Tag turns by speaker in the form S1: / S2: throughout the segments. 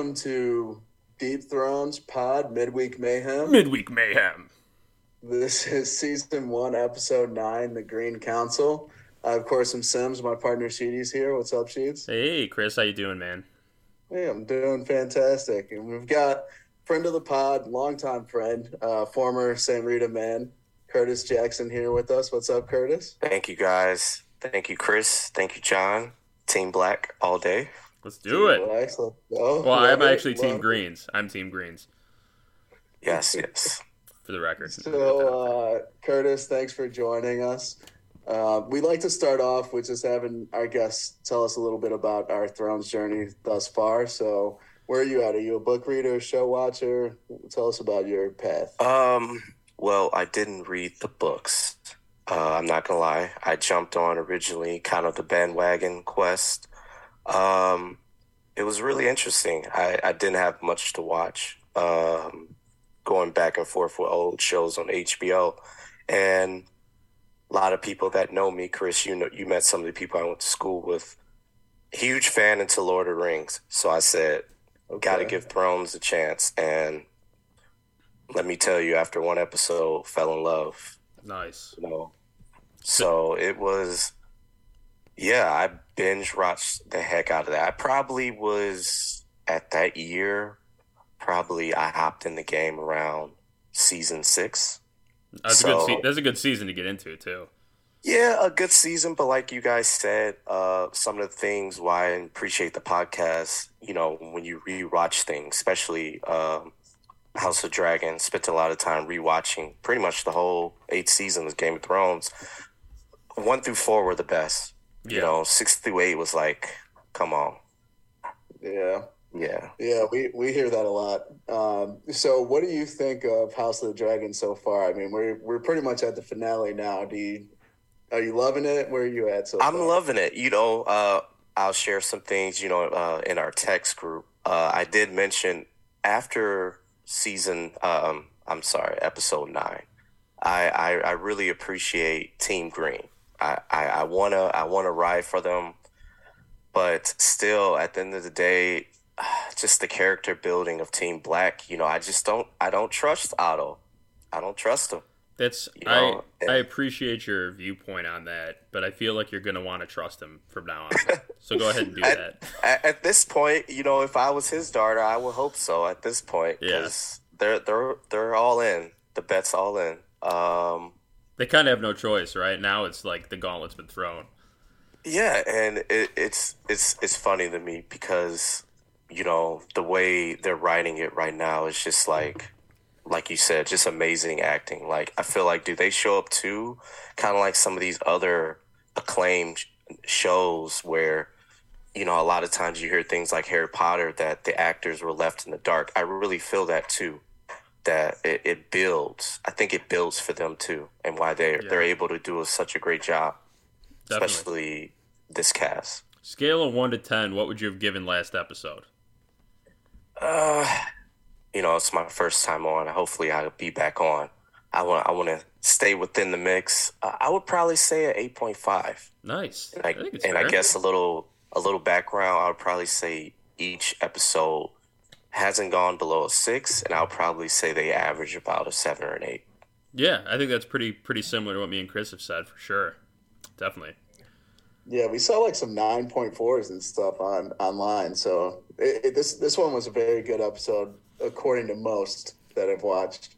S1: welcome to Deep Thrones Pod Midweek Mayhem.
S2: Midweek Mayhem.
S1: This is season one, episode nine, The Green Council. Uh, of course, I'm Sims. My partner Sheedy's here. What's up, Sheeds?
S2: Hey, Chris, how you doing, man?
S1: Hey, I'm doing fantastic. And we've got friend of the pod, longtime friend, uh, former St. Rita man, Curtis Jackson here with us. What's up, Curtis?
S3: Thank you, guys. Thank you, Chris. Thank you, John. Team Black all day.
S2: Let's do it.
S1: Relax, let's go.
S2: Well, I'm actually Team
S1: love.
S2: Greens. I'm Team Greens,
S3: Yes, yes.
S2: for the record.
S1: So, uh, Curtis, thanks for joining us. Uh, we'd like to start off with just having our guests tell us a little bit about our Thrones journey thus far. So, where are you at? Are you a book reader, show watcher? Tell us about your path.
S3: Um, well, I didn't read the books. Uh, I'm not gonna lie. I jumped on originally, kind of the bandwagon quest. Um, it was really interesting. I, I didn't have much to watch. Um, going back and forth with old shows on HBO, and a lot of people that know me, Chris, you know, you met some of the people I went to school with. Huge fan into Lord of the Rings, so I said, got to give Thrones a chance. And let me tell you, after one episode, fell in love.
S2: Nice.
S3: You know, so it was, yeah, I binge watched the heck out of that. I probably was at that year. Probably I hopped in the game around season six.
S2: That's a good. Se- that's a good season to get into too.
S3: Yeah, a good season, but like you guys said, uh, some of the things why I appreciate the podcast, you know, when you rewatch things, especially um, House of Dragon, spent a lot of time rewatching pretty much the whole eight seasons of Game of Thrones. One through four were the best. You know, six through eight was like, come on.
S1: Yeah.
S3: Yeah.
S1: Yeah, we, we hear that a lot. Um, so, what do you think of House of the Dragon so far? I mean, we're we're pretty much at the finale now. Do you are you loving it? Where are you at? So
S3: I'm
S1: far?
S3: loving it. You know, uh, I'll share some things. You know, uh, in our text group, uh, I did mention after season. Um, I'm sorry, episode nine. I, I I really appreciate Team Green. I, I, I wanna I wanna ride for them, but still, at the end of the day, just the character building of Team Black. You know, I just don't I don't trust Otto. I don't trust him.
S2: That's
S3: You know,
S2: I. I appreciate your viewpoint on that, but I feel like you're gonna want to trust him from now on. so go ahead and do
S3: I-
S2: that.
S3: at, at this point, you know, if I was his daughter, I would hope so. At this point,
S2: Yeah.
S3: because they're they're they're all in. The bet's all in. Um,
S2: They kind of have no choice, right? Now it's like the gauntlet's been thrown.
S3: yeah, and it, it's it's it's funny to me because you know the way they're writing it right now is just like like you said, just amazing acting. Like I feel like do they show up too, kind of like some of these other acclaimed shows where you know a lot of times you hear things like Harry Potter that the actors were left in the dark. I really feel that too. That it, it builds. I think it builds for them too, and why they are they're able to do such a great job,
S2: Definitely.
S3: especially this cast.
S2: Scale of one to ten, what would you have given last episode?
S3: Uh, you know, it's my first time on. Hopefully, I'll be back on. I want I want to stay within the mix. Uh, I would probably say an eight point five.
S2: Nice.
S3: And I,
S2: I
S3: and I guess a little a little background. I would probably say each episode hasn't gone below a six, and I'll probably say they average about a seven or an eight.
S2: Yeah, I think that's pretty pretty similar to what me and Chris have said for sure. Definitely.
S1: Yeah, we saw like some nine point fours and stuff on online. So it, it, this this one was a very good episode according to most that I've watched.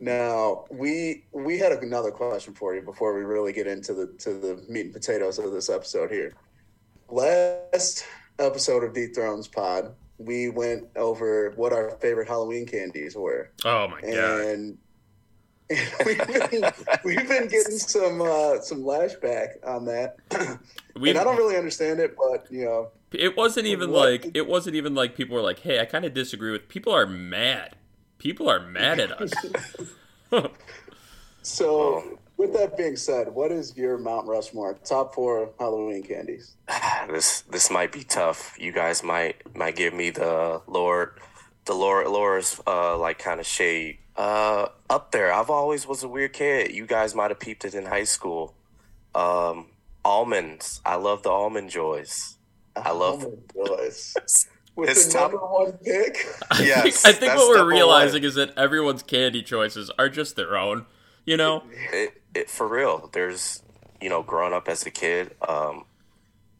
S1: Now we we had another question for you before we really get into the to the meat and potatoes of this episode here. Last episode of Deep Thrones Pod, we went over what our favorite Halloween candies were,
S2: Oh my god.
S1: and we've been, we've been getting some uh, some lashback on that.
S2: We
S1: and I don't really understand it, but you know,
S2: it wasn't even
S1: What?
S2: like it wasn't even like people were like, "Hey, I kind of disagree with." People are mad. People are mad at us.
S1: so with that being said, what is your Mount Rushmore top four Halloween candies?
S3: this this might be tough. You guys might might give me the Lord the Lord Laura's uh like kind of shade. Uh up there. I've always was a weird kid. You guys might have peeped it in high school. Um almonds. I love the almond joys. I love
S1: Almond Joys. with
S3: His
S1: the
S3: top-
S1: number one pick.
S2: I
S3: Yes,
S2: think, I think what we're realizing
S3: one.
S2: is that everyone's candy choices are just their own. You know,
S3: it, it for real. There's, you know, growing up as a kid, um,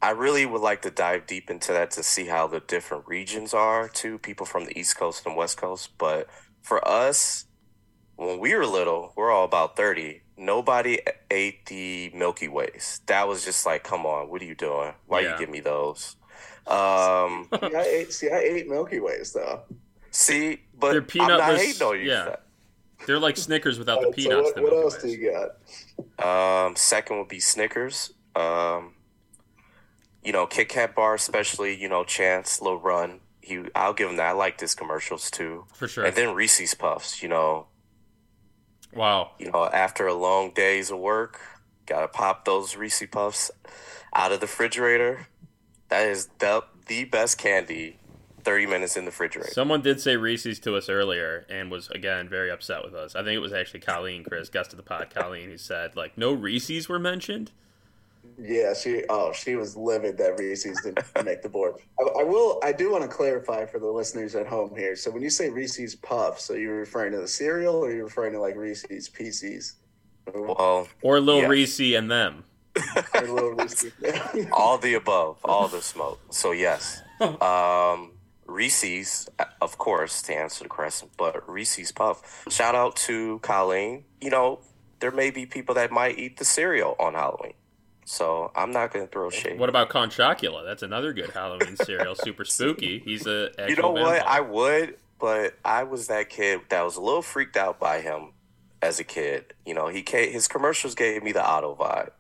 S3: I really would like to dive deep into that to see how the different regions are too. People from the East Coast and West Coast, but for us, when we were little, we're all about thirty. Nobody ate the Milky Ways. That was just like, come on, what are you doing? Why
S2: Yeah.
S3: you give me those? Um,
S1: see, I ate. See, I ate Milky Ways though.
S3: see, but
S2: They're peanut-
S3: I'm not
S2: there's-
S3: hating on you.
S2: yeah.
S3: For that.
S2: they're like Snickers without the
S1: Alright, so
S2: peanuts.
S1: what, what else do you got?
S3: Um, second would be Snickers. Um, you know, Kit Kat bar, especially you know, Chance, Lil Run. He, I'll give him that. I like his commercials too.
S2: For sure.
S3: And then Reese's Puffs. You know,
S2: Wow.
S3: you know, after a long days of work, gotta pop those Reese's Puffs out of the refrigerator. That is the the best candy. Thirty minutes in the refrigerator.
S2: Someone did say Reese's to us earlier and was again very upset with us. I think it was actually Colleen, Chris, guest of the pod, Colleen, who said like no Reese's were mentioned.
S1: Yeah, she. Oh, she was livid that Reese's didn't make the board. I, I will. I do want to clarify for the listeners at home here. So when you say Reese's Puffs, are you referring to the cereal, or are you referring to like Reese's Pieces? Or
S3: well,
S2: Or Lil
S3: Yes.
S2: Reese and them.
S1: little Reese's.
S3: all the above, all the smoke. So yes, um, Reese's, of course, to answer the question, but Reese's Puff. Shout out to Colleen. You know, there may be people that might eat the cereal on Halloween, so I'm not going to throw shade.
S2: What about Count Chocula? That's another good Halloween cereal. Super spooky. He's a
S3: you know
S2: actual
S3: what? I would, but I was that kid that was a little freaked out by him as a kid. You know, he ca his commercials gave me the auto vibe.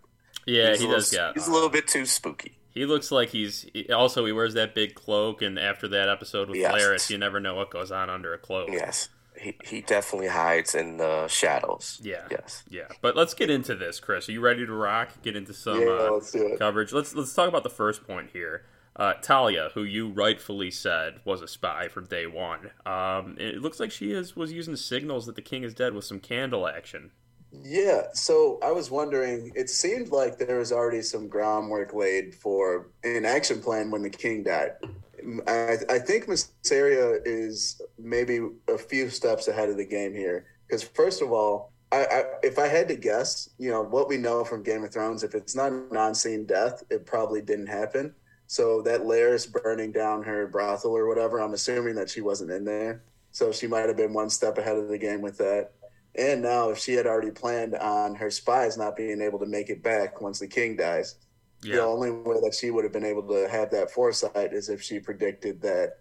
S2: yeah,
S3: He's
S2: he
S3: little,
S2: does get.
S3: He's a uh, little bit too spooky.
S2: He looks like he's also he wears that big cloak, and after that episode with
S3: Yes.
S2: Larys, you never know what goes on under a cloak.
S3: Yes, he he definitely hides in the shadows.
S2: Yeah.
S3: Yes.
S2: Yeah, but let's get into this, Chris. Are you ready to rock? Get into some
S1: yeah,
S2: uh,
S1: let's
S2: coverage. Let's let's talk about the first point here. Uh, Talya, who you rightfully said was a spy from day one, um, it looks like she is was using signals that the king is dead with some candle action.
S1: Yeah, so I was wondering. It seemed like there was already some groundwork laid for an action plan when the king died. I, I think Mysaria is maybe a few steps ahead of the game here. Because first of all, I, I, if I had to guess, you know what we know from Game of Thrones, if it's not a non-scene death, it probably didn't happen. So that Larys burning down her brothel or whatever, I'm assuming that she wasn't in there. So she might have been one step ahead of the game with that. And now, if she had already planned on her spies not being able to make it back once the king dies, the only way that she would have been able to have that foresight is if she predicted that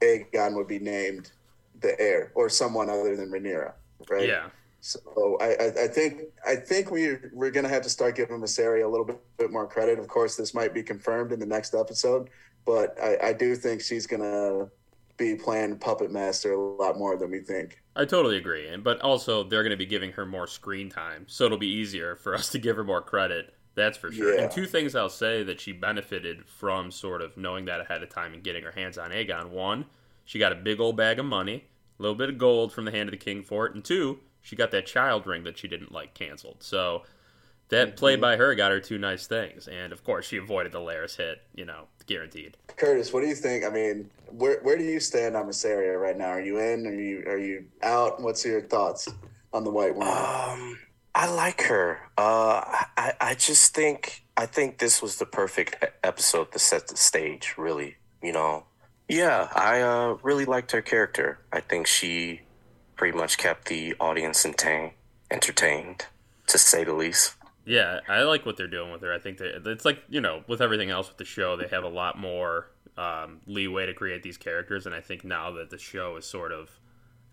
S1: Aegon would be named the heir or someone other than Rhaenyra, right?
S2: yeah,
S1: So I, I, I think I think we we're gonna have to start giving Mysaria a little bit, bit more credit. Of course, this might be confirmed in the next episode, but I, I do think she's gonna be playing puppet master a lot more than we think.
S2: I totally agree. And but also they're going to be giving her more screen time, so it'll be easier for us to give her more credit. That's for sure.
S1: Yeah.
S2: And two things I'll say that she benefited from sort of knowing that ahead of time and getting her hands on Aegon. One, she got a big old bag of money, a little bit of gold from the hand of the king for it, and two, she got that child ring that she didn't like canceled. So that play by her got her two nice things, and of course she avoided the Larys hit. You know, guaranteed.
S1: Curtis, what do you think? I mean, where where do you stand on Mysaria right now? Are you in? Are you are you out? What's your thoughts on the White Worm?
S3: Um, I like her. Uh, I I just think I think this was the perfect episode to set the stage. Really, you know. Yeah, I uh, really liked her character. I think she pretty much kept the audience entertained, entertained, to say the least.
S2: Yeah, I like what they're doing with her. I think that it's like you know, with everything else with the show, they have a lot more um, leeway to create these characters, and I think now that the show is sort of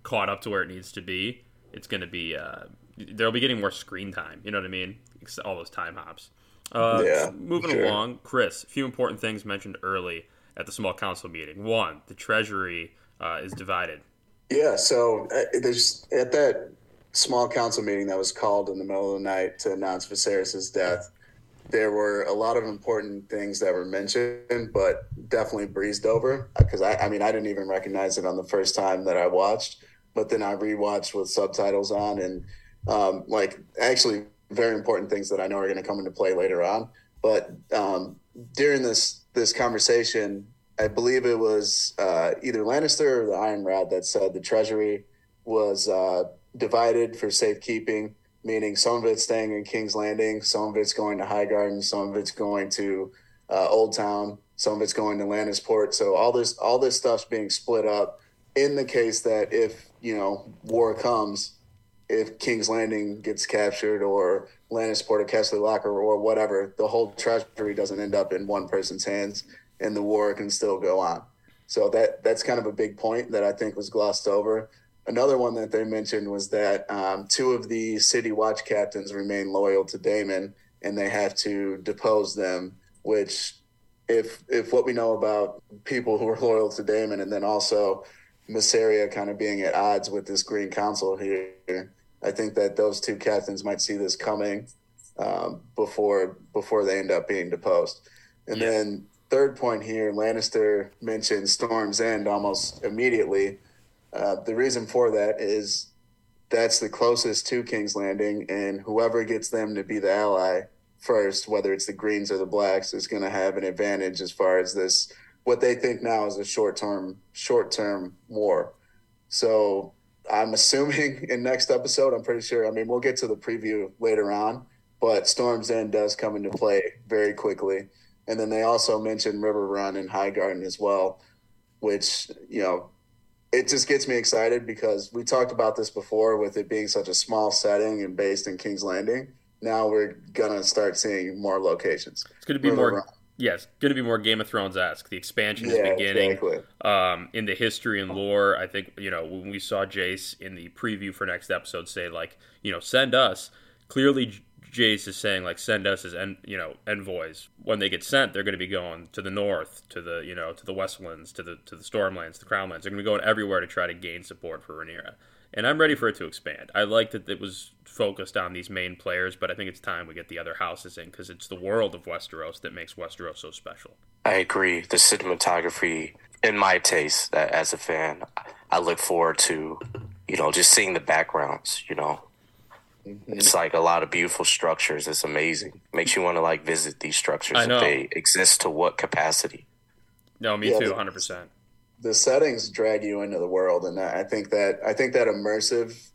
S2: caught up to where it needs to be, it's going to be uh, they'll be getting more screen time. You know what I mean? All those time hops. Uh,
S1: Yeah,
S2: moving
S1: sure.
S2: along, Chris. A few important things mentioned early at the small council meeting. One, the treasury uh, is divided.
S1: Yeah, so uh, there's at that small council meeting that was called in the middle of the night to announce Viserys' death. There were a lot of important things that were mentioned, but definitely breezed over because I, I mean, I didn't even recognize it on the first time that I watched, but then I rewatched with subtitles on and um, like actually very important things that I know are going to come into play later on. But um, during this this conversation, I believe it was uh, either Lannister or the Iron Rod that said the treasury was uh, divided for safekeeping, meaning some of it's staying in King's Landing, some of it's going to Highgarden, some of it's going to uh, Old Town, some of it's going to Lannisport. So all this all this stuff's being split up in the case that if you know war comes, if King's Landing gets captured or Lannisport or Casterly Locker or whatever, the whole treasury doesn't end up in one person's hands, and the war can still go on. So that that's kind of a big point that I think was glossed over. Another one that they mentioned was that um, two of the city watch captains remain loyal to Daemon, and they have to depose them. Which, if if what we know about people who are loyal to Daemon, and then also Mysaria kind of being at odds with this Green Council here, I think that those two captains might see this coming um, before before they end up being deposed. And yeah. then third point here, Lannister mentioned Storm's End almost immediately uh, the reason for that is that's the closest to King's Landing, and whoever gets them to be the ally first, whether it's the Greens or the Blacks, is going to have an advantage as far as this what they think now is a short term short term war. So I'm assuming in next episode, I'm pretty sure. I mean, we'll get to the preview later on, but Storm's End does come into play very quickly. And then they also mentioned River Run and High Garden as well, which you know it just gets me excited because we talked about this before with it being such a small setting and based in King's Landing. Now we're gonna start seeing more locations.
S2: It's gonna be more. Yes, going to be more Game of Thrones esque. The expansion is yeah, beginning. Exactly. Um, in the history and lore, I think you know when we saw Jace in the preview for next episode say like you know send us. Clearly, Jace is saying like send us as en- you know envoys. When they get sent, they're going to be going to the north, to the you know to the Westlands, to the to the Stormlands, the Crownlands. They're going to be going everywhere to try to gain support for Rhaenyra. And I'm ready for it to expand. I like that it was focused on these main players, but I think it's time we get the other houses in because it's the world of Westeros that makes Westeros so special.
S3: I agree. The cinematography, in my taste, as a fan, I look forward to, you know, just seeing the backgrounds. You know, Mm-hmm. It's like a lot of beautiful structures. It's amazing. Makes you want to like visit these structures if they exist to what capacity.
S2: No, me yeah, too, hundred percent.
S1: The settings drag you into the world, and I think that I think that immersive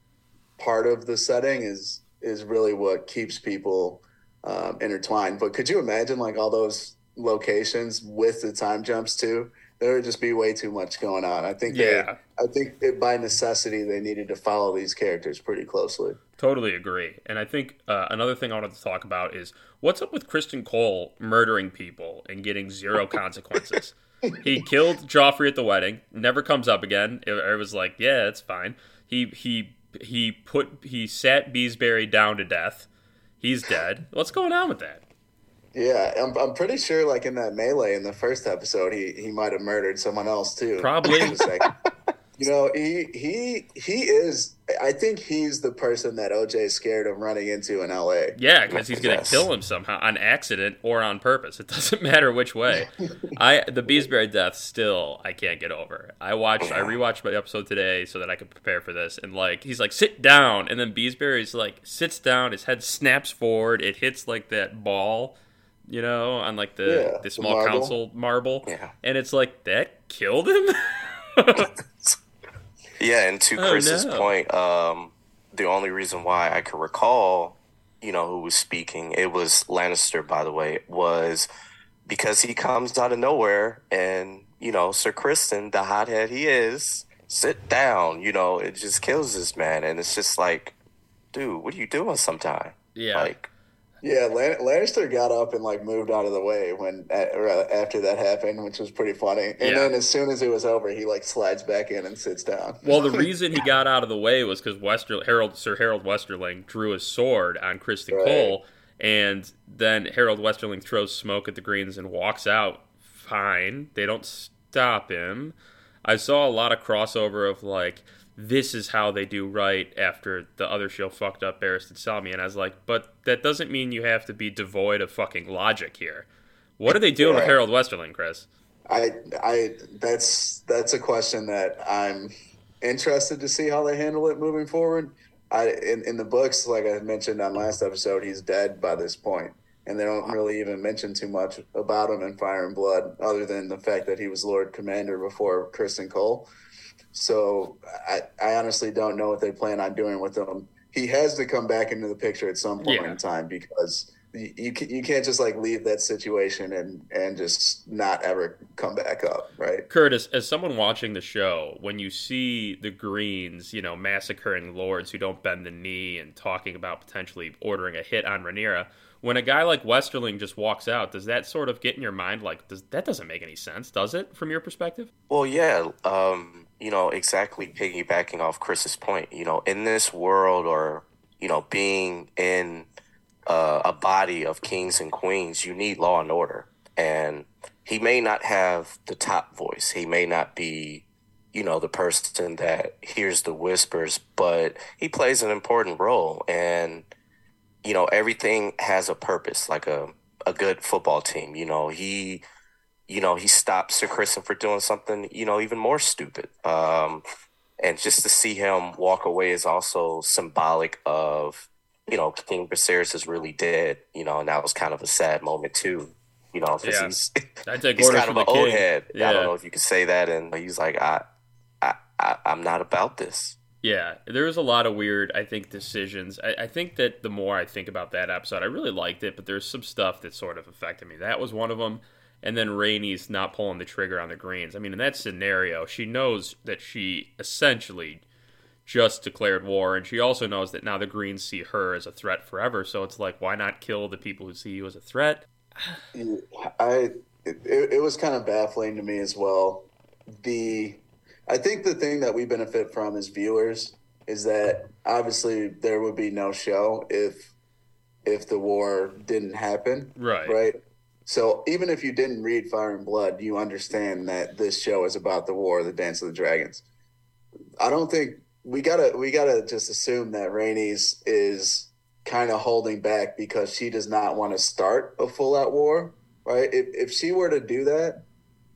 S1: part of the setting is is really what keeps people um, intertwined. But could you imagine like all those locations with the time jumps too? there would just be way too much going on. I think yeah. They, I think it, by necessity they needed to follow these characters pretty closely.
S2: Totally agree. And I think uh, another thing I wanted to talk about is what's up with Criston Cole murdering people and getting zero consequences. he killed Joffrey at the wedding, never comes up again. It, it was like, yeah, it's fine. He he he put he sat Beesbury down to death. He's dead. What's going on with that?
S1: Yeah, I'm, I'm pretty sure, like in that melee in the first episode, he he might have murdered someone else too.
S2: Probably.
S1: you know, he he he is. I think he's the person that OJ is scared of running into in LA.
S2: Yeah, because he's gonna kill him somehow on accident or on purpose. It doesn't matter which way. I the Beesbury death still I can't get over. I watched I rewatched my episode today so that I could prepare for this, and like he's like sit down, and then Beesbury's like sits down, his head snaps forward, it hits like that ball you know, on like the yeah, the small the council marble.
S3: Yeah.
S2: And it's like that killed him.
S3: yeah, and to oh, Chris's no. point, um, the only reason why I could recall, you know, who was speaking, it was Lannister, by the way, was because he comes out of nowhere and, you know, Sir Criston, the hothead he is, sit down, you know, it just kills this man. And it's just like, dude, what are you doing sometime?
S2: Yeah.
S3: Like,
S1: yeah, Lannister got up and like moved out of the way when uh, after that happened, which was pretty funny. And yeah. then as soon as it was over, he like slides back in and sits down.
S2: Well, the reason he got out of the way was because Wester Harold Sir Harold Westerling drew his sword on Criston right. Cole, and then Harold Westerling throws smoke at the Greens and walks out. Fine, they don't stop him. I saw a lot of crossover of like this is how they do right after the other show fucked up Barristan Selmy. And I was like, but that doesn't mean you have to be devoid of fucking logic here. What are they doing yeah. with Harold Westerling, Chris?
S1: I, I, that's that's a question that I'm interested to see how they handle it moving forward. I, in, in the books, like I mentioned on last episode, he's dead by this point. and they don't really even mention too much about him in Fire and Blood, other than the fact that he was Lord Commander before Criston Cole. So I, I honestly don't know what they plan on doing with him. He has to come back into the picture at some point
S2: Yeah.
S1: in time because you you ca- you can't just like leave that situation and and just not ever come back up, right?
S2: Curtis, as someone watching the show, when you see the Greens, you know, massacring lords who don't bend the knee and talking about potentially ordering a hit on Rhaenyra, when a guy like Westerling just walks out, does that sort of get in your mind? Like, does that doesn't make any sense, does it, from your perspective?
S3: Well, yeah, um, you know, exactly piggybacking off Chris's point, you know, in this world or, you know, being in uh, a body of kings and queens, you need law and order. And he may not have the top voice. He may not be, you know, the person that hears the whispers, but he plays an important role. And, you know, everything has a purpose, like a, a good football team. You know, he you know, he stopped Sir Criston for doing something, you know, even more stupid. Um, and just to see him walk away is also symbolic of, you know, King Viserys is really dead, you know, and that was kind of a sad moment too, you know, because
S2: Yeah.
S3: he's he's kind of an old head.
S2: Yeah.
S3: I don't know if you could say that, and he's like, I, I, I I'm not about this.
S2: Yeah, there was a lot of weird, I think, decisions. I, I think that the more I think about that episode, I really liked it, but there's some stuff that sort of affected me. That was one of them. And then Rhaenys not pulling the trigger on the greens. I mean, in that scenario, she knows that she essentially just declared war, and she also knows that now the greens see her as a threat forever. So it's like, why not kill the people who see you as a threat?
S1: I it, it was kind of baffling to me as well. The I think the thing that we benefit from as viewers is that obviously there would be no show if if the war didn't happen,
S2: Right.
S1: right? So even if you didn't read Fire and Blood, you understand that this show is about the war, the Dance of the Dragons. I don't think we gotta we gotta just assume that Rhaenys is kind of holding back because she does not want to start a full out war, right? If if she were to do that,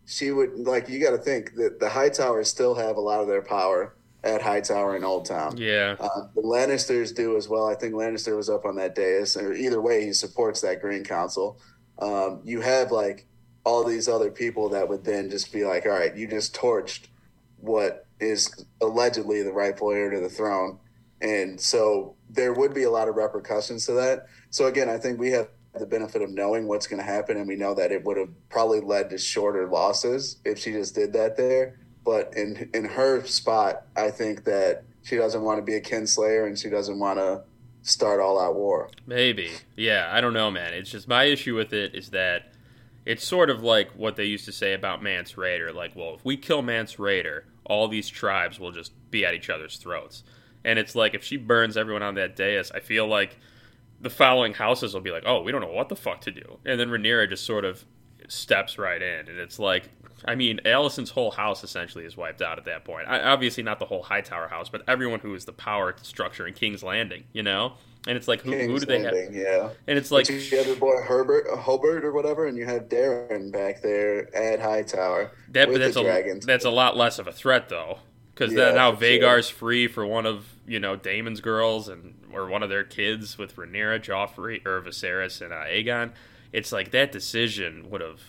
S1: she would like you got to think that the High Towers still have a lot of their power at High Tower and Old Town.
S2: Yeah.
S1: Uh, the Lannisters do as well. I think Lannister was up on that dais, or either way, he supports that Green Council. Um, you have like all these other people that would then just be like, all right, you just torched what is allegedly the rightful heir to the throne. And so there would be a lot of repercussions to that. So again, I think we have the benefit of knowing what's going to happen, and we know that it would have probably led to shorter losses if she just did that there. But in in her spot, I think that she doesn't want to be a kinslayer, and she doesn't want to start all out war.
S2: Maybe. Yeah, I don't know, man. It's just my issue with it is that it's sort of like what they used to say about Mance Rayder. Like, well, if we kill Mance Rayder, all these tribes will just be at each other's throats. And it's like if she burns everyone on that dais, I feel like the following houses will be like, oh, we don't know what the fuck to do. And then Rhaenyra just sort of steps right in. And it's like, I mean, Alicent's whole house essentially is wiped out at that point. I, obviously, not the whole Hightower house, but everyone who is the power structure in King's Landing, you know? And it's like, who, who do they have?
S1: Yeah.
S2: And it's like,
S1: But you have your boy Herbert, Hobart, or whatever, and you have Daeron back there at Hightower
S2: that,
S1: with
S2: that's
S1: the
S2: a
S1: dragons.
S2: that's a lot less of a threat though, because
S1: Yeah,
S2: now
S1: for sure.
S2: Vhagar's free for one of you know Daemon's girls and or one of their kids with Rhaenyra, Joffrey, or Viserys and uh, Aegon. It's like that decision would have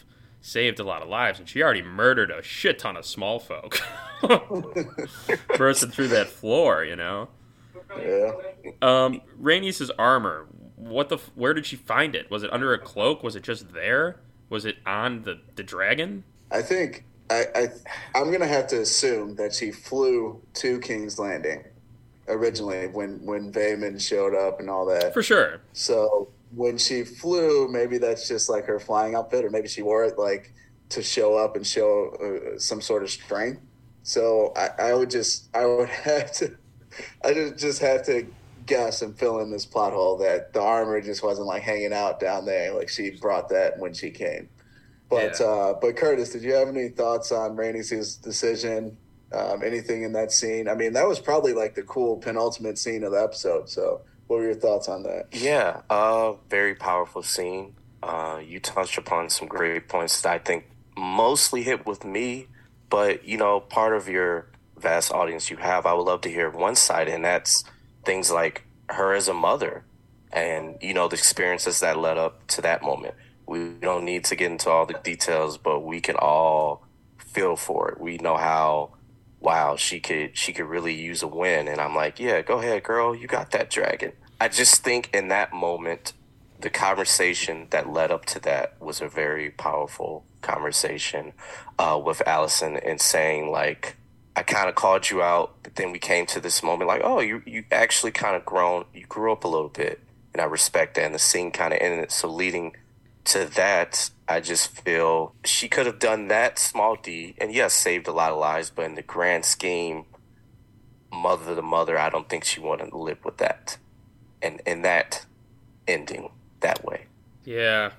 S2: saved a lot of lives, and she already murdered a shit ton of small folk, bursting through that floor, you know.
S1: yeah.
S2: Um, Rhaenys' armor. What the? Where did she find it? Was it under a cloak? Was it just there? Was it on the the dragon?
S1: I think I, I I'm gonna have to assume that she flew to King's Landing originally when when Vaemond showed up and all that.
S2: For sure.
S1: So when she flew, maybe that's just like her flying outfit, or maybe she wore it like to show up and show uh, some sort of strength. So I, I would just I would have to I just just have to guess and fill in this plot hole that the armor just wasn't like hanging out down there like she brought that when she came. But
S2: Yeah.
S1: uh, but Curtis, did you have any thoughts on Rhaenys' decision? Um, anything in that scene? I mean, that was probably like the cool penultimate scene of the episode. So, what were your thoughts on that?
S3: Yeah, uh, very powerful scene. Uh, you touched upon some great points that I think mostly hit with me, but you know, part of your vast audience you have, I would love to hear one side, and that's things like her as a mother. and you know the experiences that led up to that moment. We don't need to get into all the details, but we can all feel for it. We know how wow, she could she could really use a win and I'm like, "Yeah, go ahead, girl. You got that dragon." I just think in that moment the conversation that led up to that was a very powerful conversation uh, with Alicent and saying like I kind of called you out, but then we came to this moment like, oh, you you actually kind of grown, you grew up a little bit, and I respect that. And the scene kind of ended. So leading to that, I just feel she could have done that small D, and yes, saved a lot of lives. But in the grand scheme, mother to mother, I don't think she wanted to live with that, and in that ending that way.
S2: Yeah,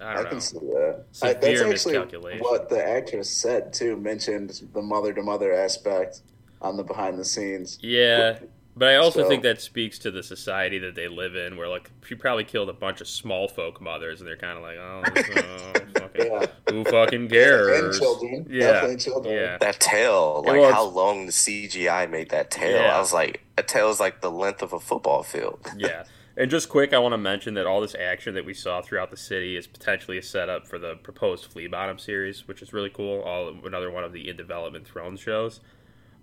S2: I,
S1: I
S2: know.
S1: can see that. I, that's actually what the actress said too. Mentioned the mother to mother aspect on the behind the scenes.
S2: Yeah, but I also
S1: So-
S2: think that speaks to the society that they live in, where like she probably killed a bunch of small folk mothers, and they're kind of like, oh, uh, fucking,
S1: Yeah,
S2: who fucking
S1: and
S2: cares?
S1: children.
S2: Yeah,
S1: children.
S2: yeah,
S3: That tail, like
S2: well,
S3: how long the CGI made that tail.
S2: Yeah.
S3: I was like, a tail is like the length of a football field.
S2: yeah. And just quick, I want to mention that all this action that we saw throughout the city is potentially a setup for the proposed Flea Bottom series, which is really cool. All another one of the in development Thrones shows.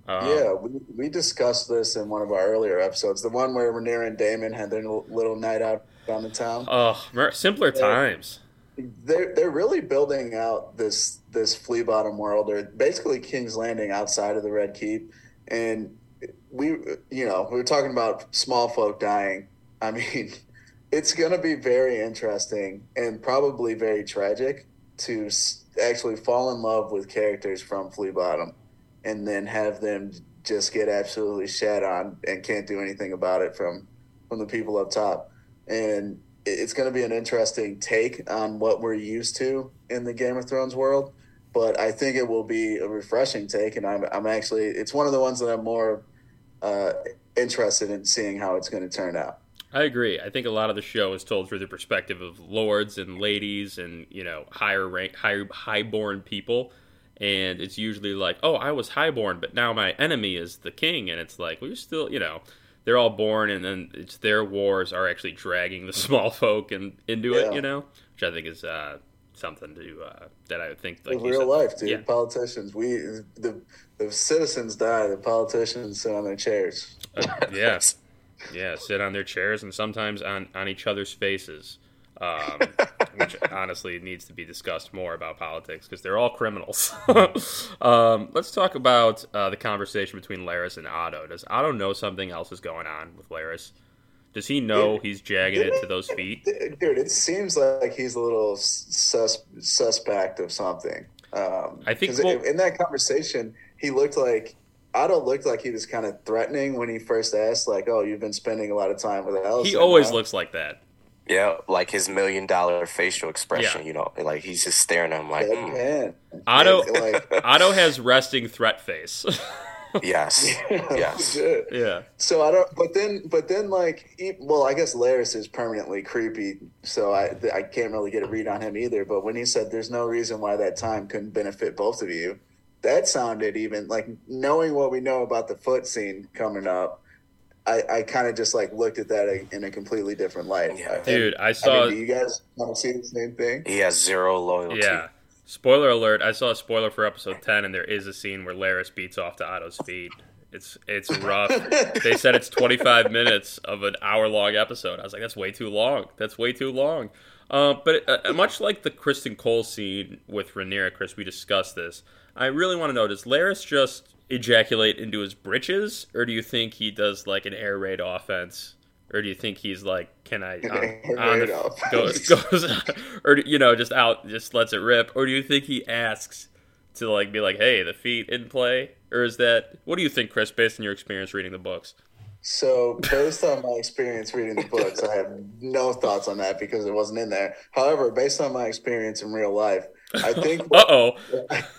S2: Um,
S1: Yeah, we, we discussed this in one of our earlier episodes. The one where Rhaenyra and Daemon had their little night out down the town.
S2: Oh, simpler times.
S1: They're they're really building out this this flea bottom world, or basically King's Landing outside of the Red Keep. And we, you know, we were talking about small folk dying. I mean, it's going to be very interesting and probably very tragic to actually fall in love with characters from Flea Bottom and then have them just get absolutely shat on and can't do anything about it from from the people up top. And it's going to be an interesting take on what we're used to in the Game of Thrones world. But I think it will be a refreshing take, and I'm, I'm actually it's one of the ones that I'm more uh, interested in seeing how it's going to turn out.
S2: I agree. I think a lot of the show is told through the perspective of lords and ladies and you know higher rank, higher highborn people, and it's usually like, oh, I was highborn, but now my enemy is the king, and it's like, well, you're still, you know, they're all born, and then it's their wars are actually dragging the small folk and into it, you know, which I think is uh, something to uh, that I would think like
S1: in real
S2: said-
S1: life, dude.
S2: Yeah.
S1: Politicians, we the the citizens die, the politicians sit on their chairs.
S2: Uh, yeah, yeah, sit on their chairs and sometimes on on each other's faces, um, which honestly needs to be discussed more about politics because they're all criminals. um, let's talk about uh, the conversation between Larys and Otto. Does Otto know something else is going on with Larys? Does he know he's jagging it to those feet?
S1: Dude, it seems like he's a little sus- suspect of something. Um,
S2: I think well-
S1: in that conversation, he looked like Otto looked like he was kind of threatening when he first asked, like, "Oh, you've been spending a lot of time with Alicent."
S2: He always
S1: huh?"
S2: looks like that.
S3: Yeah, like his million dollar facial expression,
S2: Yeah.
S3: you know, like he's just staring at him like, mm,
S1: deadpan.
S2: Otto
S1: like,
S2: Otto has resting threat face.
S3: yes, yes.
S2: yeah.
S1: So I don't. But then, but then, like, e- well, I guess Larys is permanently creepy, so I I can't really get a read on him either. But when he said there's no reason why that time couldn't benefit both of you, that sounded even like knowing what we know about the foot scene coming up. I, I kind of just like looked at that in a completely different light.
S3: Yeah.
S1: And,
S2: Dude, I
S1: I
S2: saw.
S1: mean, do you guys want to see the same thing?
S3: He has zero loyalty.
S2: Yeah. Spoiler alert! I saw a spoiler for episode ten, and there is a scene where Larys beats off to Otto's feet. It's it's rough. they said it's 25 minutes of an hour long episode. I was like, that's way too long. That's way too long. Uh, but uh, much like the Criston Cole scene with Rhaenyra, Chris, we discussed this. I really want to know: Does Larys just ejaculate into his britches, or do you think he does like an air raid offense? Or do you think he's like, can I on, on the, goes, goes or you know just out just lets it rip or do you think he asks to like be like hey the feet in play or is that what do you think chris based on your experience reading the books
S1: So, based on my experience reading the books, I have no thoughts on that because it wasn't in there. However, based on my experience in real life, I think
S2: uh-oh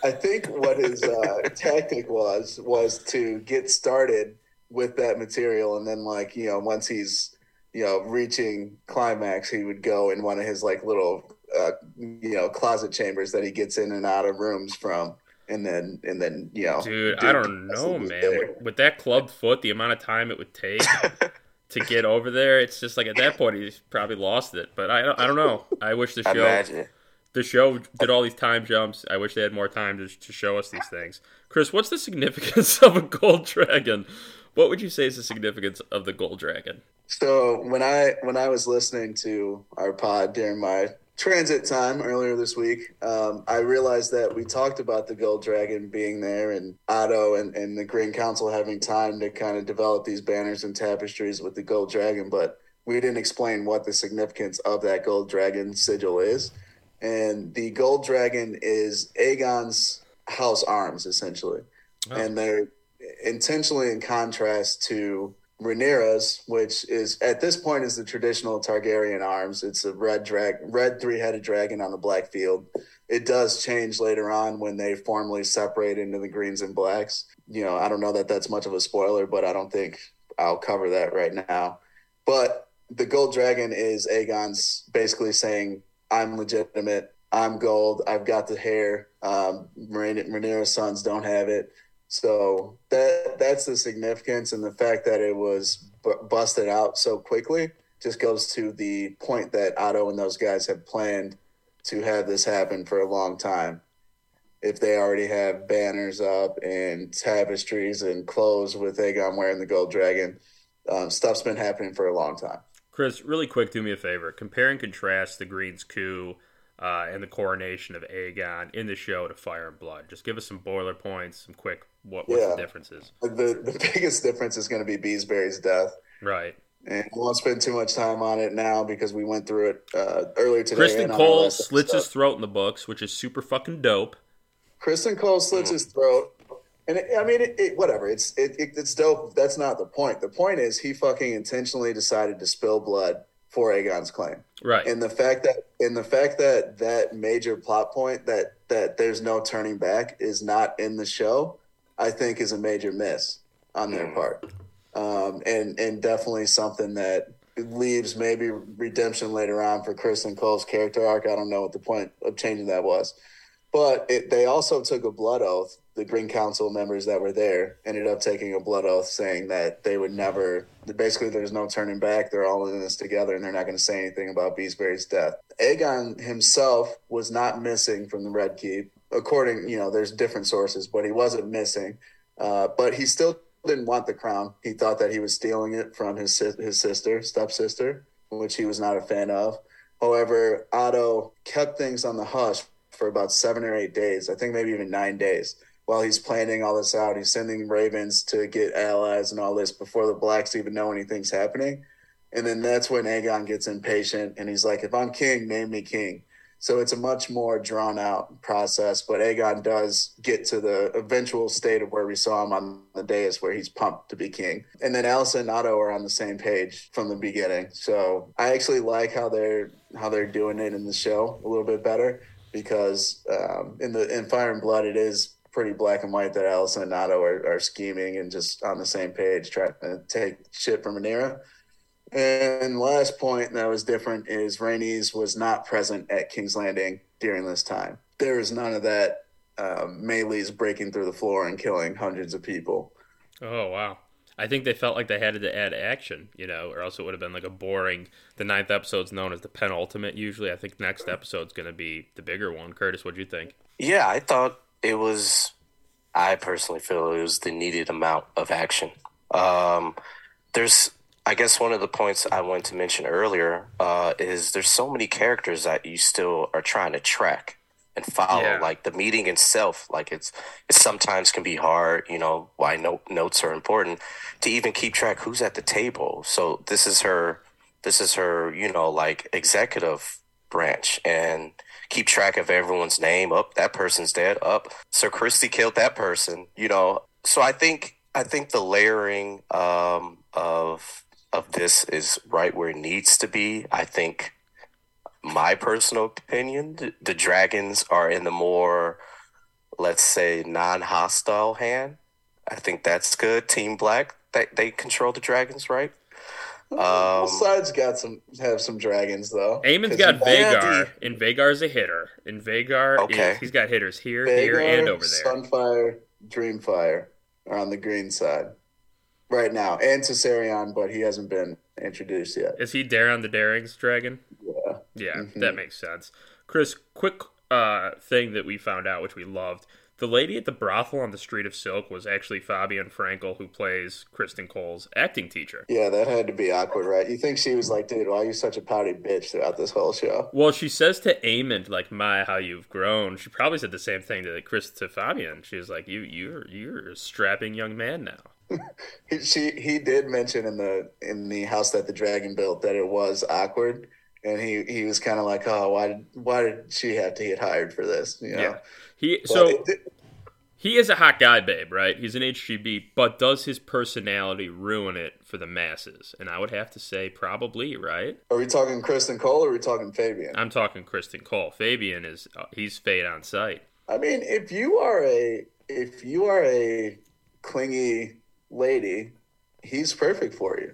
S1: I think what his uh, tactic was was to get started with that material, and then like you know once he's you know reaching climax, he would go in one of his like little uh, you know closet chambers that he gets in and out of rooms from, and then and then you know
S2: dude i don't know man with, with that club foot the amount of time it would take to get over there. It's just like at that point he's probably lost it. But I don't, I don't know. I wish the show
S3: Imagine.
S2: The show did all these time jumps. I wish they had more time to, to show us these things. Chris, what's the significance of a gold dragon? What would you say is the significance of the gold dragon?
S1: So when I when I was listening to our pod during my transit time earlier this week, um, I realized that we talked about the Gold Dragon being there and Otto and, and the Green Council having time to kind of develop these banners and tapestries with the Gold Dragon, but we didn't explain what the significance of that Gold Dragon sigil is. And the Gold Dragon is Aegon's house arms, essentially.
S2: Oh.
S1: And they're intentionally in contrast to Rhaenyra's, which is at this point is the traditional Targaryen arms. It's a red drag, red three-headed dragon on the black field. It does change later on when they formally separate into the greens and blacks. You know, I don't know that that's much of a spoiler, but I don't think I'll cover that right now. But the gold dragon is Aegon's basically saying, "I'm legitimate. I'm gold. I've got the hair. Um, Rhaen- Rhaenyra's sons don't have it." So that that's the significance, and the fact that it was bu- busted out so quickly just goes to the point that Otto and those guys have planned to have this happen for a long time. If they already have banners up and tapestries and clothes with Aegon wearing the gold dragon, um, stuff's been happening for a long time.
S2: Chris, really quick, do me a favor. Compare and contrast the Green's coup uh, and the coronation of Aegon in the show to Fire and Blood. Just give us some boiler points, some quick what what's
S1: Yeah.
S2: the differences.
S1: The the biggest difference is going to be Beesbury's death.
S2: Right.
S1: And we won't spend too much time on it now because we went through it uh, earlier today. Criston
S2: Cole slits his throat in the books, which is super fucking dope.
S1: Criston Cole slits his throat, and it, I mean, it, it, whatever. It's it, it, it's dope. That's not the point. The point is he fucking intentionally decided to spill blood for Aegon's claim,
S2: Right.
S1: and the fact that and the fact that that major plot point that that there's no turning back is not in the show, I think is a major miss on their part, um, and and definitely something that leaves maybe redemption later on for Criston Cole's character arc. I don't know what the point of changing that was. But it, they also took a blood oath. The Green Council members that were there ended up taking a blood oath saying that they would never, basically, there's no turning back. They're all in this together and they're not going to say anything about Beesbury's death. Aegon himself was not missing from the Red Keep. According, you know, there's different sources, but he wasn't missing. Uh, but he still didn't want the crown. He thought that he was stealing it from his, his sister, stepsister, which he was not a fan of. However, Otto kept things on the hush for about seven or eight days. I think maybe even nine days. While he's planning all this out, he's sending ravens to get allies and all this before the blacks even know anything's happening. And then that's when Aegon gets impatient and he's like, "If I'm king, name me king." So it's a much more drawn out process. But Aegon does get to the eventual state of where we saw him on the dais, where he's pumped to be king. And then Elsa and Otto are on the same page from the beginning. So I actually like how they're how they're doing it in the show a little bit better because um, in the in Fire and Blood it is pretty black and white that Elsa and Otto are, are scheming and just on the same page trying to take shit from Rhaenyra. And last point that was different is Rhaenys was not present at King's Landing during this time. There is none of that um, melee's breaking through the floor and killing hundreds of people.
S2: Oh wow. I think they felt like they had to add action, you know, or else it would have been like a boring. The ninth episode's known as the penultimate. Usually, I think next episode's going to be the bigger one. Curtis, what do you think?
S3: Yeah, I thought it was. I personally feel it was the needed amount of action. Um, there's, I guess, one of the points I wanted to mention earlier uh, is there's so many characters that you still are trying to track and follow.
S2: Yeah.
S3: Like the meeting itself, like it's it sometimes can be hard. You know why note, notes are important to even keep track who's at the table. So this is her. This is her. You know, like executive branch and keep track of everyone's name. Up, that person's dead. Up, Sir Christie killed that person. You know, so I think I think the layering um, of of this is right where it needs to be. I think my personal opinion, the, the dragons are in the more, let's say, non-hostile hand. I think that's good. Team Black, they they control the dragons, right?
S1: Both
S3: Um,
S1: sides got some have some dragons though. Aemond's
S2: got
S1: you-
S2: Vhagar, and Vhagar's a hitter. And Vagar,
S3: Okay.
S2: is, he's got hitters here, here, and over there.
S1: Sunfyre, Dreamfyre are on the green side. right now, and Tessarion, but he hasn't been introduced yet.
S2: Is he Daeron the Daring's dragon?
S1: Yeah.
S2: Yeah,
S1: Mhm.
S2: that makes sense. Chris, quick uh, thing that we found out, which we loved. The lady at the brothel on the Street of Silk was actually Fabien Frankel, who plays Criston Cole's acting teacher.
S1: Yeah, that had to be awkward, right? You think she was like, dude, why are you such a pouty bitch throughout this whole show?
S2: Well, she says to Aemond, like, "My, how you've grown." She probably said the same thing to Chris to Fabian. She was like, "You, you're, you're a strapping young man now."
S1: He, she he did mention in the in the house that the dragon built that it was awkward, and he he was kind of like, oh, why did why did she have to get hired for this? You know?
S2: Yeah. He
S1: But
S2: so
S1: it-
S2: he is a hot guy, babe, right? He's an HGB, but does his personality ruin it for the masses? And I would have to say probably, right?
S1: are we talking Criston Cole or are we talking Fabien?
S2: I'm talking Criston Cole. Fabien is uh, he's fade on sight.
S1: I mean, if you are a if you are a clingy lady, he's perfect for you.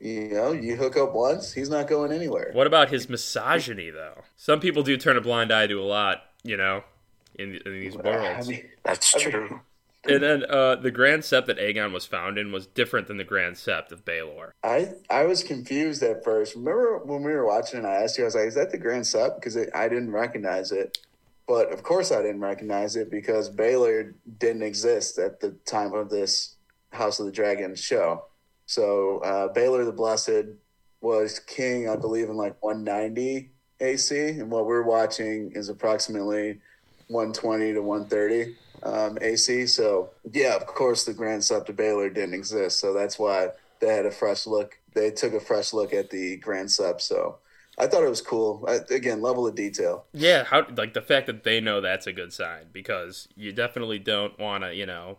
S1: You know, you hook up once, he's not going anywhere.
S2: What about his misogyny, though? Some people do turn a blind eye to a lot, you know, in, in these
S1: I
S2: worlds.
S1: mean,
S3: That's
S1: I mean-
S3: true.
S2: And then uh, the Grand Sept that Aegon was found in was different than the Grand Sept of Baelor.
S1: I I was confused at first. Remember when we were watching and I asked you, I was like, "Is that the Grand Sept?" Because I didn't recognize it. But of course, I didn't recognize it because Baelor didn't exist at the time of this House of the Dragon show. So uh, Baelor the Blessed was king, I believe, in like 190 AC, and what we're watching is approximately 120 to 130 um, AC. So yeah, of course, the Grand Sept of Baelor didn't exist. So that's why they had a fresh look. They took a fresh look at the Grand Sept. So I thought it was cool. I, again, level of detail.
S2: Yeah, how like the fact that they know that's a good sign because you definitely don't want to, you know,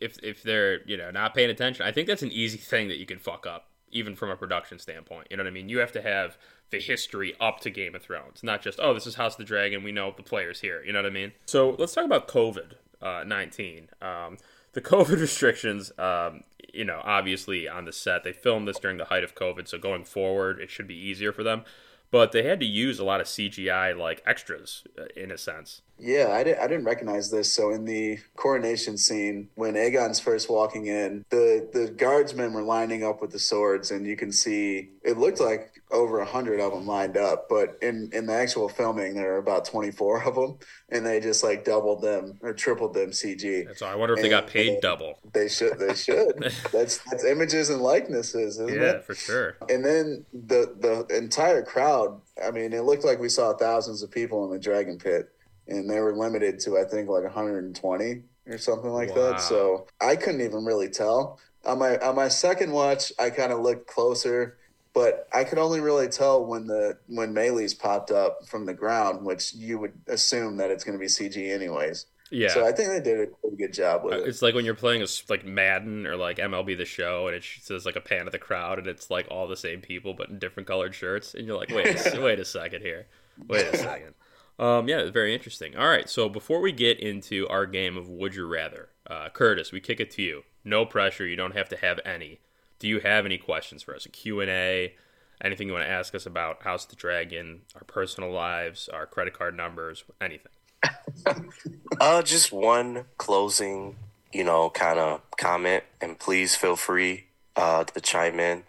S2: if if they're you know not paying attention. I think that's an easy thing that you can fuck up, even from a production standpoint. You know what I mean? You have to have the history up to Game of Thrones, not just oh this is House of the Dragon. We know the players here. You know what I mean? So let's talk about COVID uh, nineteen. Um, the COVID restrictions, um, you know, obviously on the set, they filmed this during the height of COVID, so going forward, it should be easier for them. But they had to use a lot of CGI like extras uh, in a sense.
S1: Yeah, I, did, I didn't recognize this. So in the coronation scene, when Aegon's first walking in, the the guardsmen were lining up with the swords, and you can see it looked like over a hundred of them lined up. But in in the actual filming, there are about twenty four of them, and they just like doubled them or tripled them CG.
S2: And so I wonder if they got paid double.
S1: They should. They should. that's that's images and likenesses, isn't
S2: Yeah,
S1: it?
S2: Yeah, for sure.
S1: And then the the entire crowd. I mean, it looked like we saw thousands of people in the Dragon Pit, and they were limited to I think like 120 or something like
S2: Wow.
S1: that. So I couldn't even really tell. On my on my second watch, I kind of looked closer, but I could only really tell when the when Meleys popped up from the ground, which you would assume that it's going to be CG anyways.
S2: Yeah.
S1: So I think they did a pretty good job with
S2: Uh,
S1: it.
S2: It's like when you're playing a, like Madden or like MLB the Show, and it says like a pan of the crowd, and it's like all the same people but in different colored shirts, and you're like, wait, wait a second here, wait a second. Um, yeah, very interesting. All right, so before we get into our game of Would You Rather, uh, Curtis, we kick it to you. No pressure. You don't have to have any. Do you have any questions for us? A Q and A? Anything you want to ask us about House of the Dragon, our personal lives, our credit card numbers, anything?
S3: Uh, just one closing, you know, kind of comment, and please feel free uh, to chime in.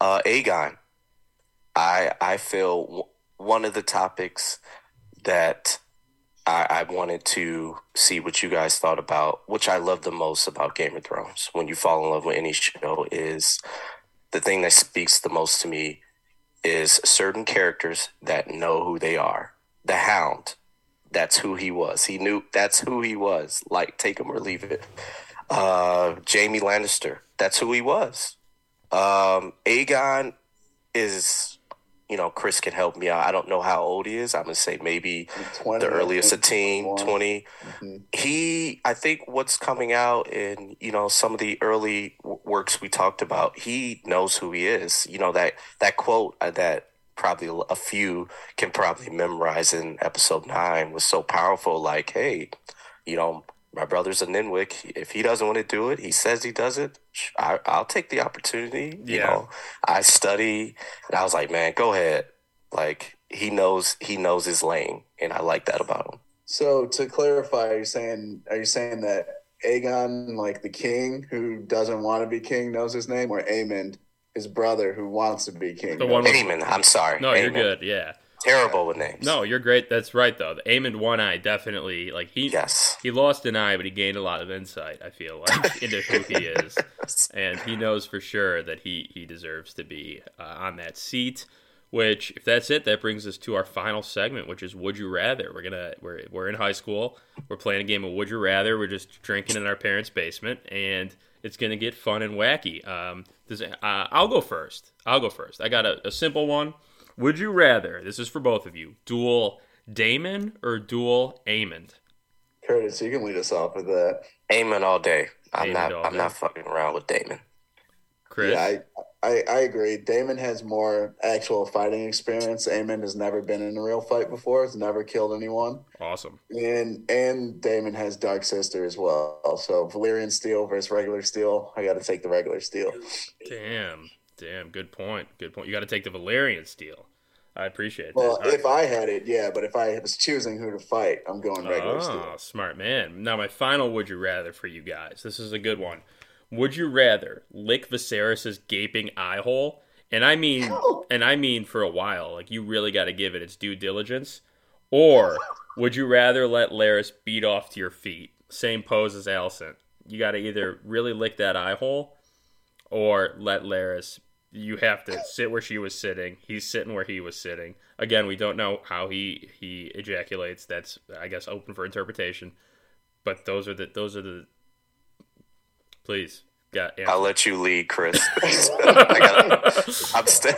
S3: Uh, Aegon, I I feel w- one of the topics that I, I wanted to see what you guys thought about, which I love the most about Game of Thrones. When you fall in love with any show, is the thing that speaks the most to me is certain characters that know who they are. The Hound, that's who he was. He knew that's who he was. Like take him or leave it. Uh, Jaime Lannister, that's who he was. Um, Aegon is, you know, Chris can help me out. I don't know how old he is. I'm gonna say maybe
S1: 20,
S3: the earliest a teen,
S1: 21.
S3: 20.
S1: Mhm.
S3: He, I think what's coming out in, you know, some of the early w- works we talked about, he knows who he is. You know, that, that quote uh, that probably a few can probably memorize in episode nine was so powerful. Like, hey, you know, my brother's a Ninwick. If he doesn't want to do it, he says he does it. I, I'll take the opportunity. You
S2: Yeah.
S3: know, I study, and I was like, man, go ahead. Like he knows, he knows his lane, and I like that about him.
S1: So to clarify, are you saying are you saying that Aegon, like the king who doesn't want to be king, knows his name, or Aemond, his brother who wants to be king?
S2: The one with-
S3: Aemond, I'm sorry.
S2: No, you're good. Yeah.
S3: Terrible with names.
S2: No, you're great. That's right though. The Aemond One Eye definitely like he
S3: Yes.
S2: he lost an eye, but he gained a lot of insight. I feel like into who he is, and he knows for sure that he he deserves to be uh, on that seat. Which, if that's it, that brings us to our final segment, which is Would You Rather. We're gonna we're we're in high school. We're playing a game of Would You Rather. We're just drinking in our parents' basement, and it's gonna get fun and wacky. Um, does, uh, I'll go first. I'll go first. I got a, a simple one. Would you rather? This is for both of you. Duel Daemon or duel Aemond?
S1: Curtis, you can lead us off with that.
S3: Aemond all day. I'm
S2: Aemond
S3: not. I'm
S2: day.
S3: not fucking around with Daemon.
S2: Chris.
S1: Yeah, I, I, I agree. Daemon has more actual fighting experience. Aemond has never been in a real fight before. Has never killed anyone.
S2: awesome.
S1: And and Daemon has Dark Sister as well. So Valyrian steel versus regular steel. I got to take the regular steel.
S2: Damn. Damn. Good point. Good point. You got to take the Valyrian steel. I appreciate that.
S1: Well,
S2: All right.
S1: if I had it, yeah. But if I was choosing who to fight, I'm going regular
S2: Oh,
S1: steel.
S2: smart man. Now, my final would you rather for you guys. This is a good one. Would you rather lick Viserys's gaping eye hole? And I mean, and I mean for a while. Like you really got to give it its due diligence. Or would you rather let Larys beat off to your feet? Same pose as Alicent. You got to either really lick that eye hole, or let Larys. You have to sit where she was sitting. He's sitting where he was sitting. Again, we don't know how he he ejaculates. That's I guess open for interpretation. But those are the those are the. Please, got answer.
S3: I'll let you lead, Chris. I gotta, I'm still.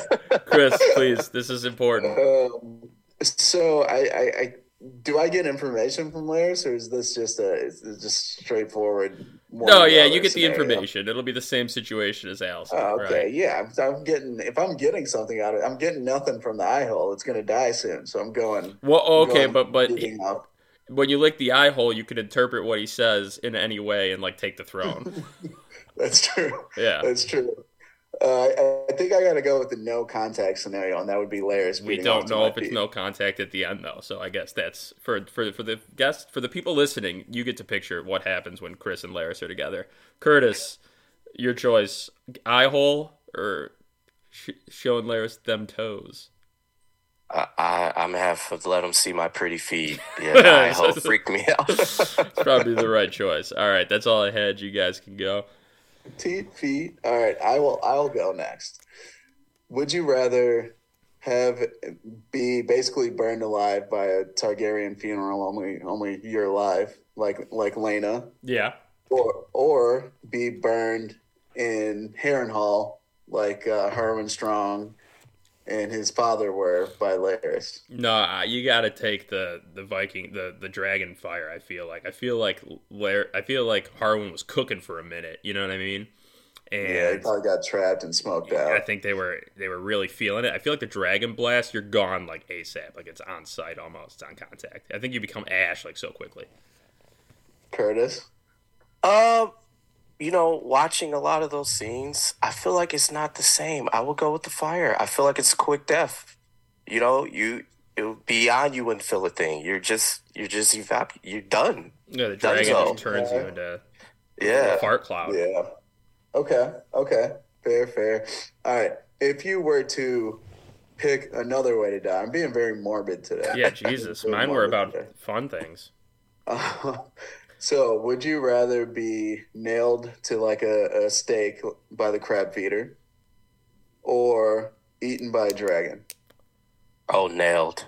S2: Chris. Please, this is important.
S1: Um, so I, I, I do I get information from Larys, or is this just a is this just straightforward?
S2: No, yeah, you get the information. It'll be the same situation as Alicent.
S1: Oh, okay,
S2: right?
S1: yeah. I'm, getting if I'm getting something out of it, I'm getting nothing from the eye hole. It's gonna die soon, so I'm going.
S2: Well, okay,
S1: going
S2: but but
S1: up.
S2: when you lick the eye hole, you can interpret what he says in any way and like take the throne.
S1: That's true.
S2: Yeah.
S1: That's true. Uh, I, I think I got to go with the no contact scenario, and that would be Larys.
S2: We
S1: beating
S2: don't know if it's
S1: feet.
S2: no contact at the end though, so I guess that's for for for the guests for the people listening. You get to picture what happens when Chris and Larys are together. Curtis, your choice: eye hole or sh- showing Larys them toes.
S3: I, I, I'm gonna have to let them see my pretty feet. Yeah, eye hole freaked me out.
S2: It's probably the right choice. All right, that's all I had. You guys can go.
S1: Teeth, feet. All right, I will. I'll go next. Would you rather have be basically burned alive by a Targaryen funeral? Only, only you're alive, like like Laena,
S2: Yeah.
S1: or or be burned in Harrenhal, like uh, Harwin Strong and his father were by Larys.
S2: No, you got to take the the Viking, the the dragon fire. I feel like I feel like Lair, I feel like Harwin was cooking for a minute. You know what I mean? And
S1: Yeah, he probably got trapped and smoked out.
S2: I think they were they were really feeling it. I feel like the dragon blast, you're gone like ASAP, like it's on site almost, it's on contact. I think you become ash like so quickly.
S1: Curtis.
S3: Uh, you know, watching a lot of those scenes, I feel like it's not the same. I will go with the fire. I feel like it's a quick death. You know, you it'll be on you and feel a thing. You're just you're just evap. You're done.
S2: Yeah, the dragon
S3: Dunzo.
S2: just turns you into
S3: Yeah.
S2: a fart cloud.
S1: Yeah. Okay. Okay. Fair. Fair. All right. If you were to pick another way to die, I'm being very morbid today.
S2: Yeah, Jesus, mine were about
S1: today.
S2: fun things.
S1: Uh, so, would you rather be nailed to like a, a stake by the crab feeder, or eaten by a dragon?
S3: Oh, nailed.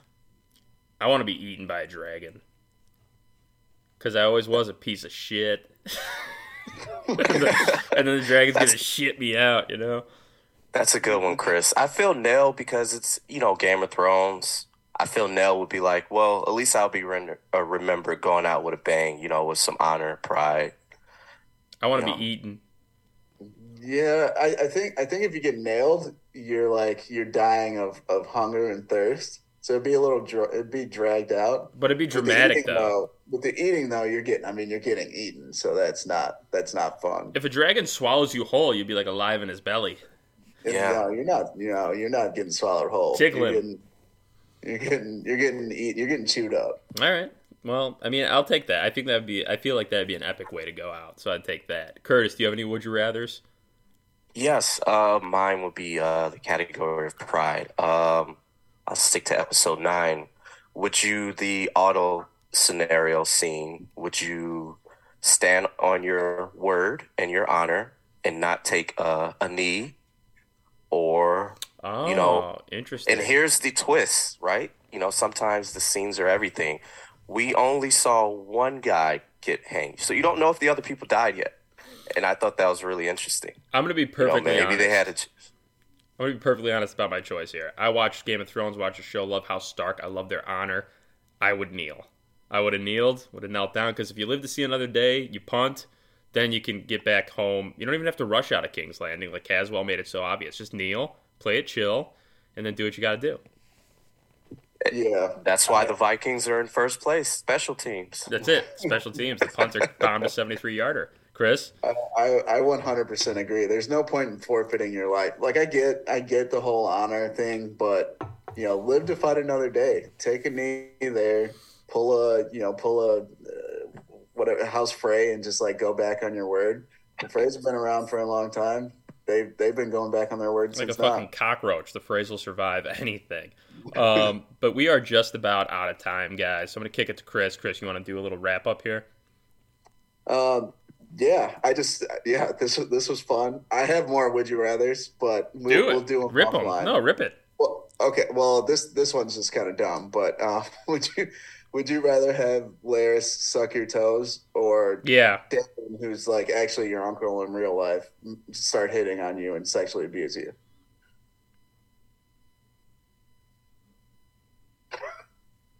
S2: I want to be eaten by a dragon. Because I always was a piece of shit. and, then, and then the dragon's going to shit me out, you know?
S3: That's a good one, Chris. I feel nailed because it's you know Game of Thrones. I feel Nell would be like, well, at least I'll be render, uh, remembered going out with a bang. You know, with some honor, pride.
S2: I want to
S3: Yeah.
S2: be eaten.
S1: Yeah, I, I think I think if you get nailed, you're like you're dying of, of hunger and thirst. So it'd be a little dra- it'd be dragged out.
S2: But it'd be
S1: With
S2: dramatic,
S1: eating,
S2: though.
S1: With the eating though, you're getting I mean you're getting eaten, so that's not that's not fun.
S2: If a dragon swallows you whole, you'd be like alive in his belly.
S1: If-
S3: Yeah.
S1: No, you're not. You know, you're not getting swallowed whole.
S2: Tickling.
S1: You're getting, you're getting, you're getting eat. You're getting chewed up.
S2: All right. Well, I mean, I'll take that. I think that'd be. I feel like that'd be an epic way to go out. So I'd take that. Curtis, do you have any would you rather's?
S3: Yes, uh, mine would be uh, the category of pride. Um, I'll stick to episode nine. Would you the auto scenario scene? Would you stand on your word and your honor and not take a, a knee, or
S2: Oh,
S3: You know,
S2: interesting.
S3: And here's the twist, right? You know, sometimes the scenes are everything. We only saw one guy get hanged, so you don't know if the other people died yet. And I thought that was really interesting.
S2: I'm gonna be
S3: You know,
S2: perfectly
S3: maybe
S2: honest.
S3: they had a. ch-
S2: I'm gonna be perfectly honest about my choice here. I watched Game of Thrones, watched the show, love House Stark. I love their honor. I would kneel. I would have kneeled, would have knelt down, because if you live to see another day, you punt, then you can get back home. You don't even have to rush out of King's Landing, like Caswell made it so obvious. Just kneel, play it chill, and then do what you got to do.
S1: Yeah.
S3: That's why the Vikings are in first place. Special teams.
S2: That's it. Special teams. The punter bombed a 73 yarder. Chris,
S1: I, I I 100% agree. There's no point in forfeiting your life. Like I get I get the whole honor thing, but you know, live to fight another day. Take a knee there, pull a you know pull a uh, whatever house Frey, and just like go back on your word. The Freys have been around for a long time. They've they've been going back on their word
S2: like a fucking
S1: now.
S2: cockroach. The Freys will survive anything. Um, but we are just about out of time, guys. So I'm going to kick it to Chris. Chris, you want to do a little wrap up here?
S1: Um, yeah, I just yeah this was this was fun. I have more would you rather's, but we'll
S2: Do
S1: we'll do them
S2: rip them. No, rip it.
S1: Well, okay. Well, this this one's just kind of dumb, but uh, would you would you rather have Larys suck your toes or
S2: Yeah.
S1: Dan, who's like actually your uncle in real life, start hitting on you and sexually abuse you?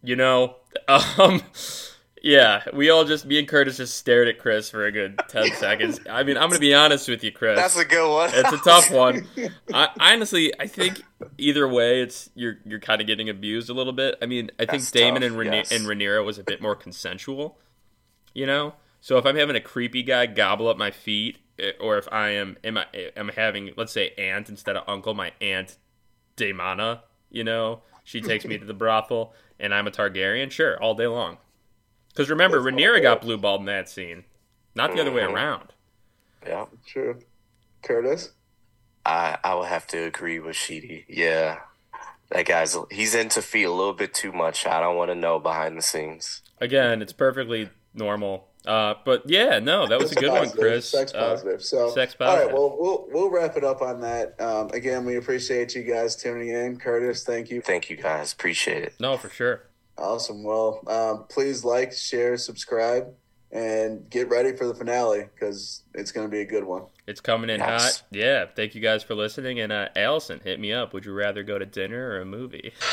S2: You know, um, yeah, we all just, me and Curtis just stared at Chris for a good 10 seconds. I mean, I'm going to be honest with you, Chris.
S3: That's a good one.
S2: it's a tough one. I honestly, I think either way, it's you're you're kind of getting abused a little bit. I mean, I think
S3: That's
S2: Daemon
S3: tough,
S2: and Rene-
S3: yes.
S2: and Rhaenyra was a bit more consensual, you know. So if I'm having a creepy guy gobble up my feet, eh, or if I am am I am having let's say aunt instead of uncle, my aunt Daemona, you know, she takes me to the brothel, and I'm a Targaryen, sure, all day long. Because remember,
S1: That's
S2: Rhaenyra got blue balled in that scene, not the other way
S3: Mhm.
S2: around.
S3: yeah.
S1: True. Curtis.
S3: I I would have to agree with Sheedy. Yeah, that guy's he's into feet a little bit too much. I don't want to know behind the scenes.
S2: Again, it's perfectly normal. Uh, but yeah, no, that was a good one, Chris.
S1: Sex
S2: Uh,
S1: positive. So,
S2: sex positive.
S1: all right. Well, we'll we'll wrap it up on that. Um, again, we appreciate you guys tuning in. Curtis, thank you.
S3: Thank you guys. Appreciate it.
S2: no, for sure.
S1: Awesome. Well, um, please like, share, subscribe, and get ready for the finale because it's going to be a good one.
S2: It's coming in
S3: Yes.
S2: hot. Yeah, thank you guys for listening. And uh, Alicent, hit me up. Would you rather go to dinner or a movie?